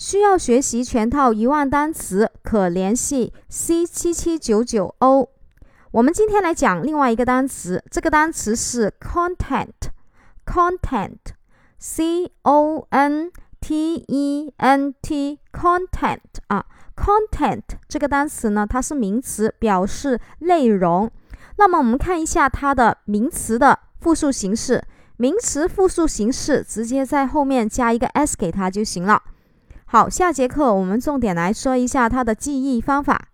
需要学习全套一万单词，可联系 C 七七九九 O。我们今天来讲另外一个单词，这个单词是 content，content，C O N T E N T，content 啊，content 这个单词呢，它是名词，表示内容。那么我们看一下它的名词的复数形式，名词复数形式直接在后面加一个 s 给它就行了。好，下节课我们重点来说一下它的记忆方法。